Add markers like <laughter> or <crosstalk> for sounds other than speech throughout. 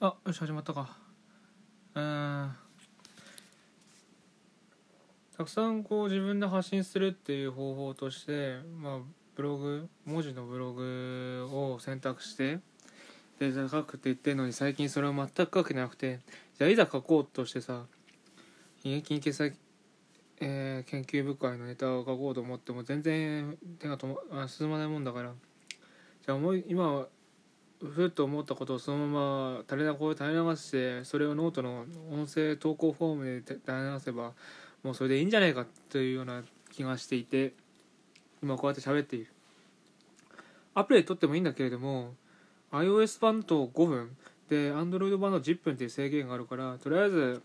あよし始まったか。うん。たくさんこう自分で発信するっていう方法としてまあブログ文字のブログを選択してで書くって言ってるのに最近それを全く書けなくてじゃあいざ書こうとしてさ悲劇に決済えー研究部会のネタを書こうと思っても全然手がとま進まないもんだから。じゃあ思い今はふっと思ったことをそのまま垂れ流こう垂れ流してそれをノートの音声投稿フォームで垂れ流せばもうそれでいいんじゃないかというような気がしていて今こうやって喋っている。アプリで録ってもいいんだけれども iOS 版と5分で Android 版の10分っていう制限があるからとりあえず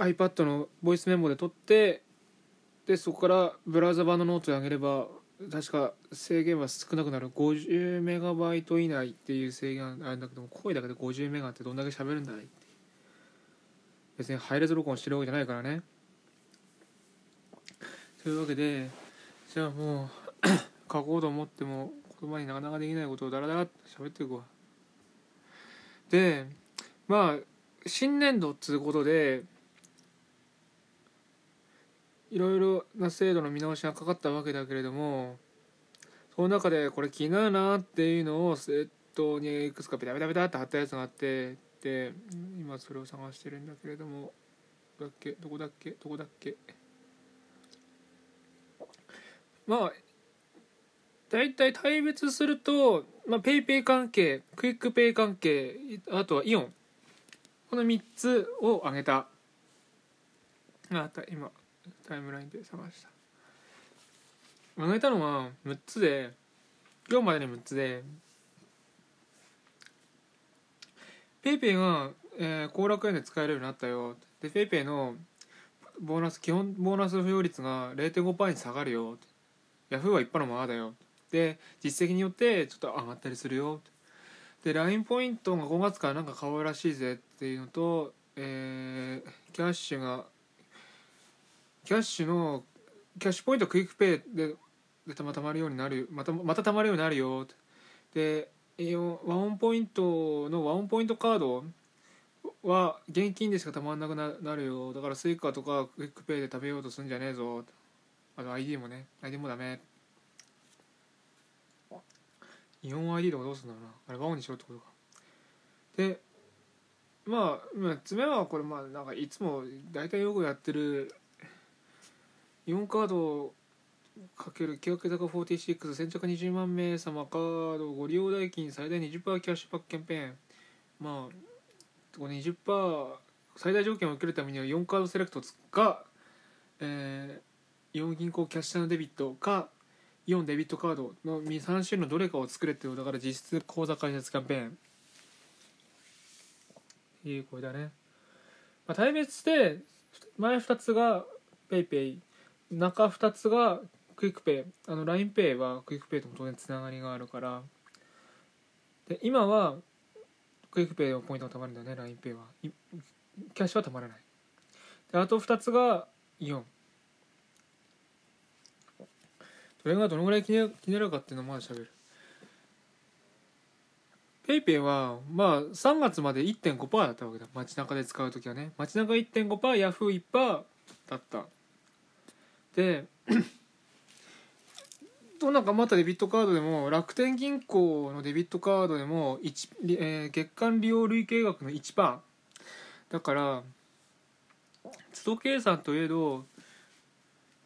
iPad のボイスメモで録ってでそこからブラウザ版のノートで上げれば確か制限は少なくなる。50メガバイト以内っていう制限あるんだけども声だけで50メガってどんだけ喋るんだいって。別にハイレゾ録音してるわけじゃないからね。というわけでじゃあもう <coughs> 書こうと思っても言葉になかなかできないことをダラダラって喋っていくわ。でまあ新年度っつうことでいろいろな制度の見直しがかかったわけだけれどもその中でこれ気になるなっていうのをセットにいくつかペタペタペタって貼ったやつがあってで今それを探してるんだけれどもどこだっけどこだっけどこだっけ。まあ大体大別すると、まあ、 PayPay 関係 QUICPay 関係あとはイオン。この3つを挙げた。あった今タイムラインで探した。挙げたのは6つで今日までに6つで PayPay が後、えー、楽園で使えるようになったよ。で PayPay のボーナス基本ボーナス付与率が0.5%に下がるよ。 Yahoo! は一般のままだよ。で実績によってちょっと上がったりするよ。で LINE ポイントが5月からなんか変わるらしいぜっていうのと、えー、 Kyash が Kyash の Kyash ポイント QUICPay ででたまたまるようになるまたまたたまるようになるよ。で WAON POINT の WAON POINT カードは現金でしかたまんなくなるよ。だから Suica とか QUICPay で貯めようとすんじゃねえぞ。あと iD もね。 iD もダメ。イオン ID とかどうすんだろうな。あれワオにしろってことか。でまあ3つ目はこれまあなんかいつも大体よくやってるイオンカードかける欅坂46先着20万名様カードご利用代金最大20%キャッシュバックキャンペーン。まあ20%最大条件を受けるためには4カードセレクトか、えー、イオン銀行キャッシュのデビットかイオンデビットカードの3種類のどれかを作れっていうだから実質口座開設キャンペーン。いい声だね、まあ、大別して前2つが PayPay 中2つが QUICPay。あの LINEPay はクイックペイとも当然つながりがあるから。で今は QUICPay のポイントがたまるんだよね LINEPay は。キャッシュはたまらない。であと2つがイオン。それがどのぐらい気に気になるかっていうのをまだしゃべる PayPay はまあ3月まで1.5%だったわけだ。街中で使う時はね。街中 1.5%Yahoo1% だった。でど <clears throat> なんかまたデビットカードでも楽天銀行のデビットカードでも、1えー、月間利用累計額の1%だから都度計算といえど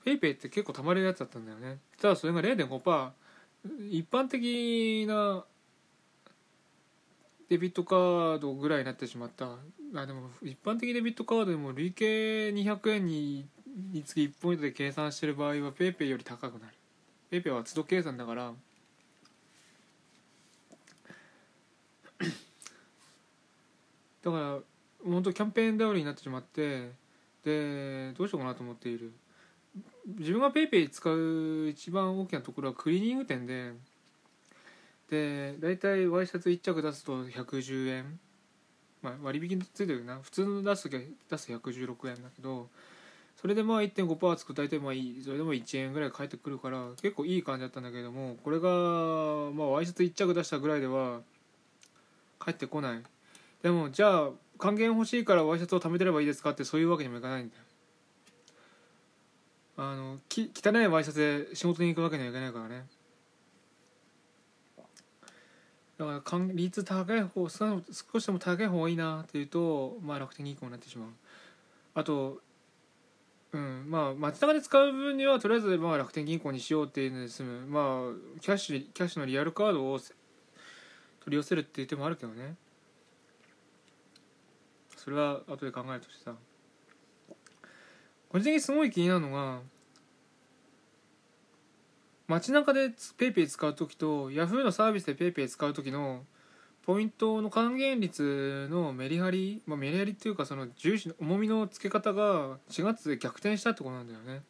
PayPay って結構たまるやつだったんだよね。ただそれが0.5%一般的なデビットカードぐらいになってしまった。あでも一般的デビットカードでも累計200円ににつき1ポイントで計算してる場合は PayPay より高くなる。PayPay は都度計算だから <coughs> だから本当キャンペーン頼りになってしまってでどうしようかなと思っている。自分が PayPay 使う一番大きなところはクリーニング店でで大体ワイシャツ1着出すと110円、まあ、割引ついてるな。普通の出す時は出す116円だけどそれでまあ1.5%つく大体まあいいそれでも1円ぐらい返ってくるから結構いい感じだったんだけどもこれがまあワイシャツ1着出したぐらいでは返ってこない。でもじゃあ還元欲しいからワイシャツを貯めてればいいですかってそういうわけにもいかないんだよ。あのき汚いワイシャツで仕事に行くわけにはいかないからね。だから還率高い方少少しでも高い方がいいなっていうとまあ楽天銀行になってしまう。あとうん。まあ街中で使う分にはとりあえずまあ楽天銀行にしようっていうので済む。まあキャッシュキャッシュのリアルカードを取り寄せるっていう手もあるけどね。それは後で考えるとしてさ。個人的にすごい気になるのが街中で PayPay 使う時と Yahoo のサービスで PayPay 使う時のポイントの還元率のメリハリ、まあ、メリハリっていうかその重視の重みの付け方が4月で逆転したってことなんだよね。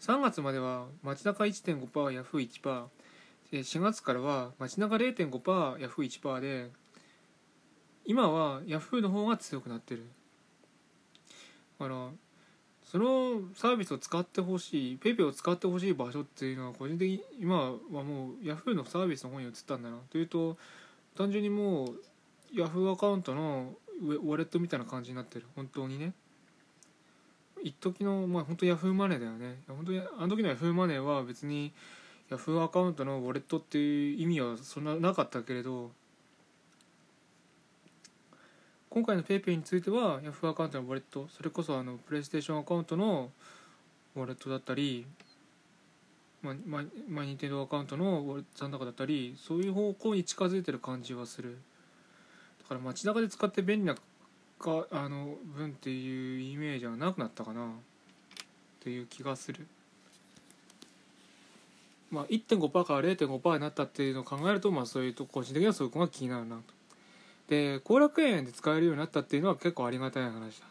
3月までは街中 1.5%Yahoo1% 4月からは街中 0.5%Yahoo1% で今は Yahoo の方が強くなってる。だからそのサービスを使ってほしい PayPay を使ってほしい場所っていうのは個人的に今はもう Yahoo のサービスの方に移ったんだな。というと単純にもう Yahoo アカウントのウォレットみたいな感じになってる。本当にね。一時のまあ本当 Yahoo マネーだよね。本当にあの時の Yahoo マネーは別に Yahoo アカウントのウォレットっていう意味はそんななかったけれど今回の PayPay については Yahoo アカウントのウォレットそれこそあのプレイステーションアカウントのウォレットだったりまあ、ままあ、ニンテンドーアカウントの残高だったりそういう方向に近づいてる感じはする。だから街中で使って便利なかあの分っていうイメージはなくなったかな。っていう気がする。まあ1.5%から0.5%になったっていうのを考えるとまあそういうと個人的にはそういう子が気になるなと。で後楽園で使えるようになったっていうのは結構ありがたい話だ。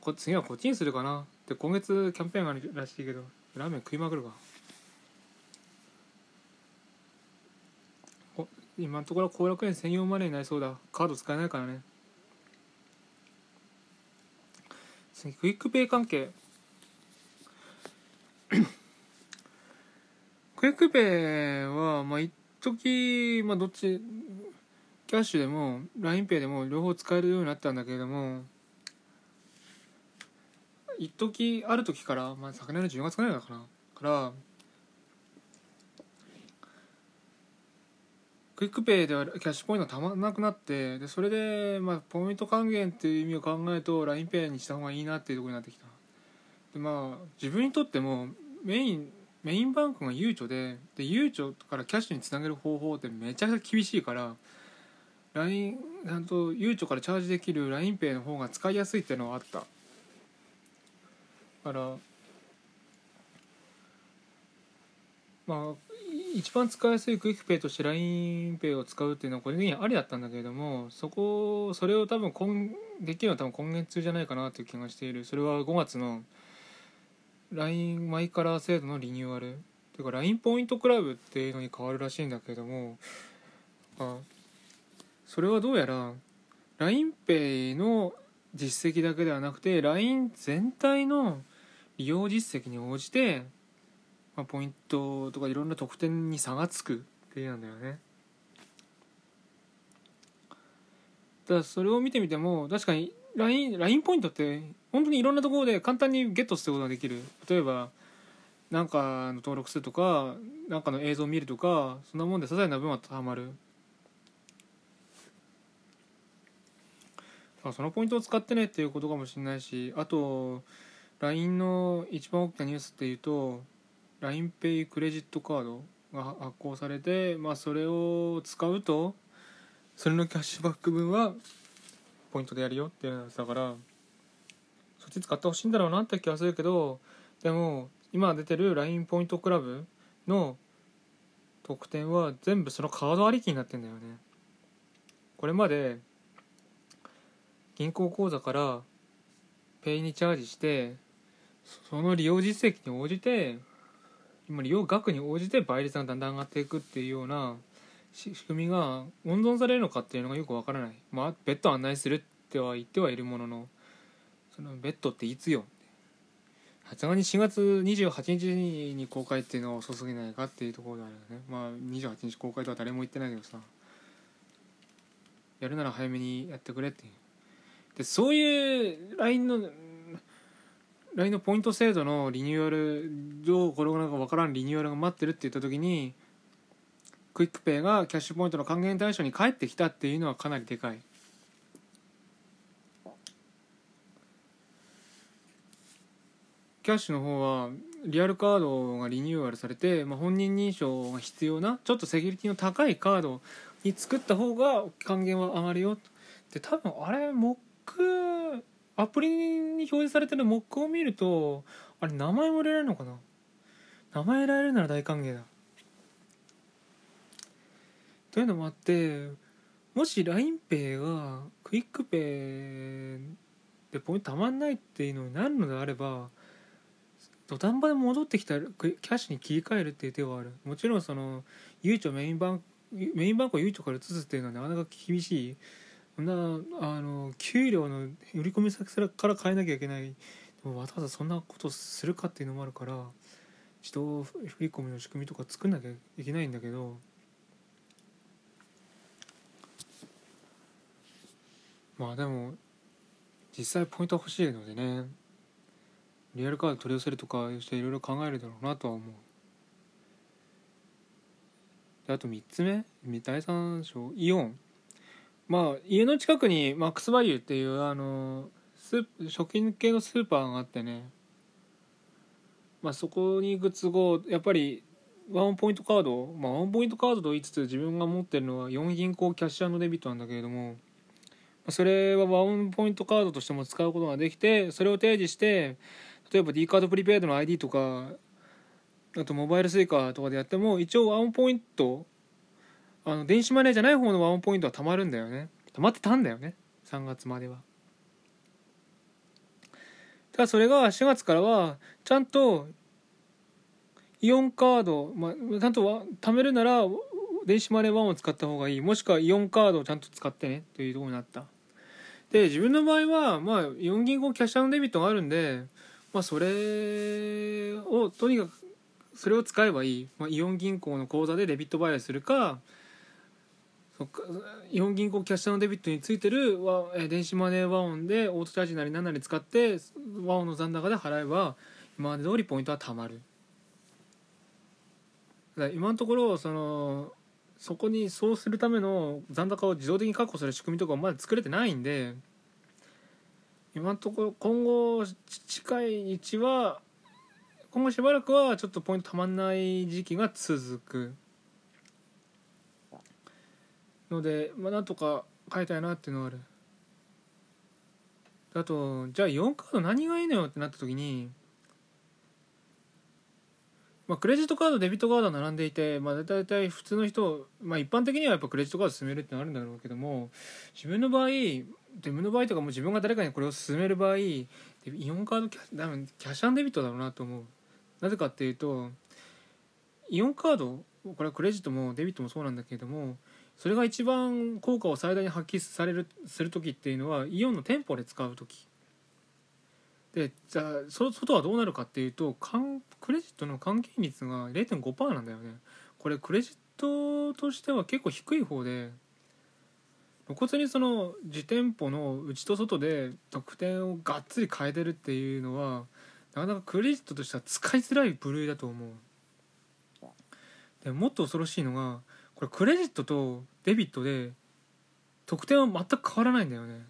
こ次はこっちにするかな。で今月キャンペーンがあるらしいけど。ラーメン食いまくるか。今のところ後楽園専用マネーになりそうだ。カード使えないからね。次クイックペイ関係。<coughs> クイックペイはまあ一時まあどっち Kyash でも LINEPay でも両方使えるようになったんだけれども一時ある時から、まあ、昨年の10月ぐらいだからから QUICPay では Kyash ポイントたまらなくなってでそれで、まあ、ポイント還元っていう意味を考えると LINEPay にした方がいいなっていうところになってきた。でまあ自分にとってもメインメインバンクがゆうちょででゆうちょから Kyash につなげる方法ってめちゃくちゃ厳しいから LINE ちゃんとゆうちょからチャージできる LINEPay の方が使いやすいっていうのはあった。からまあ一番使いやすい QUICPay として LINEPay を使うっていうのは個人的にありだったんだけれどもそこそれを多分今できるのは多分今月中じゃないかなという気がしている。それは5月の LINE マイカラー制度のリニューアル。ていうか LINE ポイントクラブっていうのに変わるらしいんだけれどもあそれはどうやら LINEPay の実績だけではなくて LINE 全体の利用実績に応じて、まあ、ポイントとかいろんな特典に差がつくっていうなんだよね。ただそれを見てみても確かに LINE, LINE ポイントって本当にいろんなところで簡単にゲットすることができる。例えば何かの登録するとか何かの映像を見るとかそんなもんで些細な分はたまる。そのポイントを使ってねっていうことかもしれないしあと LINE の一番大きなニュースっていうと LINEPay クレジットカードが発行されて、まあ、それを使うとそれのキャッシュバック分はポイントでやるよっていうやつだからそっち使ってほしいんだろうなって気がするけどでも今出てる LINE ポイントクラブの特典は全部そのカードありきになってんだよね。これまで銀行口座からペイにチャージしてその利用実績に応じて今利用額に応じて倍率がだんだん上がっていくっていうような仕組みが温存されるのかっていうのがよくわからない。まあベッド案内するっては言ってはいるもののそのベッドっていつよさすがに4月28日に公開っていうのは遅すぎないかっていうところだよね。まあ28日公開とは誰も言ってないけどさ。やるなら早めにやってくれっていう。でそういう LINE の LINE のポイント制度のリニューアルどう転がるか分からんリニューアルが待ってるって言った時に QUICPay が Kyash ポイントの還元対象に返ってきたっていうのはかなりでかい。 Kyash の方はリアルカードがリニューアルされて、まあ、本人認証が必要なちょっとセキュリティの高いカードに作った方が還元は上がるよ。で多分あれモックアプリに表示されてるモックを見るとあれ名前も入れられるのかな？名前入れられるなら大歓迎だ。というのもあってもし LINEPay が QUICPay でポイントたまんないっていうのになるのであれば土壇場で戻ってきた Kyash に切り替えるっていう手はある。もちろんそのゆうちょメインバンクメインバンクをゆうちょから移すっていうのはなかなか厳しいなあの給料の売り込み先から変えなきゃいけない。でもわざわざそんなことするかっていうのもあるから自動振り込みの仕組みとか作んなきゃいけないんだけどまあでも実際ポイント欲しいのでねリアルカード取り寄せるとかしていろいろ考えるだろうなとは思う。であと3つ目第3章イオン。まあ家の近くにマックスバリューっていうあのスー食品系のスーパーがあってね。まあそこに行く都合やっぱりワンポイントカードまあワンポイントカードと言いつつ自分が持ってるのは4銀行キャッシュデビットなんだけれどもそれはワンポイントカードとしても使うことができてそれを提示して例えば D カードプリペイドの ID とかあとモバイル Suica とかでやっても一応ワンポイントあの電子マネーじゃない方のワンポイントはたまるんだよね。たまってたんだよね。3月までは。ただそれが4月からはちゃんとイオンカード、まあ、ちゃんと貯めるなら電子マネー1を使った方がいい。もしくはイオンカードをちゃんと使ってねというところになった。で自分の場合はまあイオン銀行キャッシュデビットがあるんでまあそれをとにかくそれを使えばいい、まあ、イオン銀行の口座でデビット払いするかそっかイオン銀行キャッシュのデビットについてる電子マネー和音でオートチャージなり何なり使って和音の残高で払えば今まで通りポイントはたまる。今のところそのそこにそうするための残高を自動的に確保する仕組みとかまだ作れてないんで今のところ今後近い位置は今後しばらくはちょっとポイントたまんない時期が続く。のでまあなんとか変えたいなっていうのはある。あとじゃあ4カード何がいいのよってなった時にまあ、クレジットカードデビットカード並んでいて、まあ、大体普通の人、まあ、一般的にはやっぱクレジットカード進めるってのあるんだろうけども自分の場合自分の場合とかも自分が誰かにこれを進める場合イオンカードキャ多分キャッシュデビットだろうなと思う。なぜかっていうとイオンカードこれはクレジットもデビットもそうなんだけれどもそれが一番効果を最大に発揮されるする時っていうのはイオンの店舗で使う時。でじゃあその外はどうなるかっていうとクレジットの還元率が0.5%なんだよね。これクレジットとしては結構低い方で露骨にその自店舗の内と外で得点をがっつり変えてるっていうのはなかなかクレジットとしては使いづらい部類だと思う。でもっと恐ろしいのがこれクレジットとデビットで得点は全く変わらないんだよね。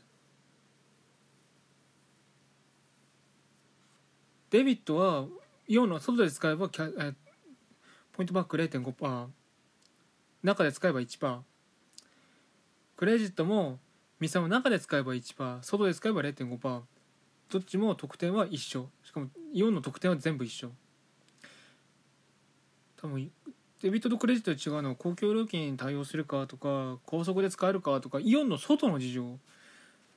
デビットはイオンの外で使えばキャえポイントバック0.5%中で使えば1%クレジットもミサも中で使えば1%外で使えば0.5%どっちも得点は一緒。しかもイオンの得点は全部一緒。多分デビットとクレジットで違うのは公共料金に対応するかとか高速で使えるかとかイオンの外の事情。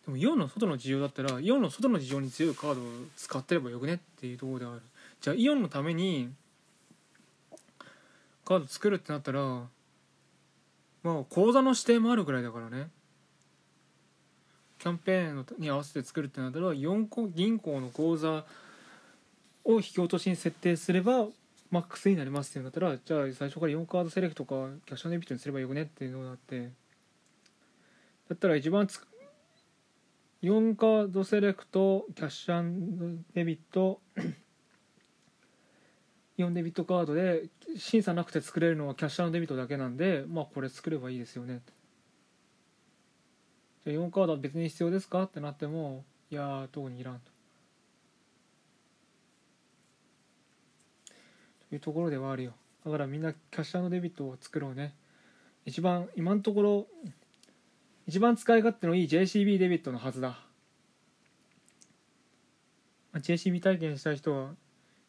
でもイオンの外の事情だったらイオンの外の事情に強いカードを使ってればよくねっていうところである。じゃあイオンのためにカード作るってなったらまあ口座の指定もあるぐらいだからね。キャンペーンに合わせて作るってなったら4個銀行の口座を引き落としに設定すればマックスになりますってなったらじゃあ最初から4カードセレクトかキャッシュデビットにすればよくねっていうのがあってだったら一番つ4カードセレクトキャッシュデビット4デビットカードで審査なくて作れるのはキャッシュデビットだけなんでまあこれ作ればいいですよね。じゃあ4カードは別に必要ですかってなってもいやー特にいらんと。いうところではあるよ。だからみんなキャッシュデビットを作ろうね。一番今のところ一番使い勝手のいい JCB デビットのはずだ。JCB 体験したい人は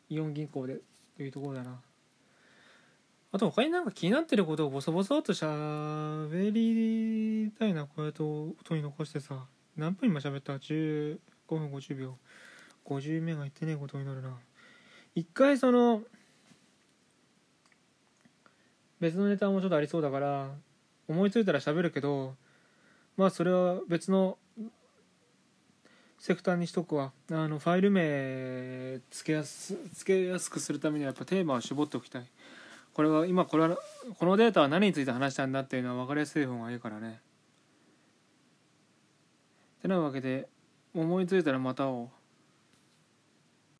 イオン銀行でというところだな。あと他になんか気になってることをボソボソとしゃべりたいなこうやって音に残してさ。何分今喋った？15分50秒。50目がいってねえことになるな。一回その別のネタもちょっとありそうだから思いついたら喋るけどまあそれは別のセクターにしとくわ。あのファイル名つけやすつけやすくするためにはやっぱテーマを絞っておきたい。これは今これはこのデータは何について話したんだっていうのは分かりやすい方がいいからね。てなわけで思いついたらまたを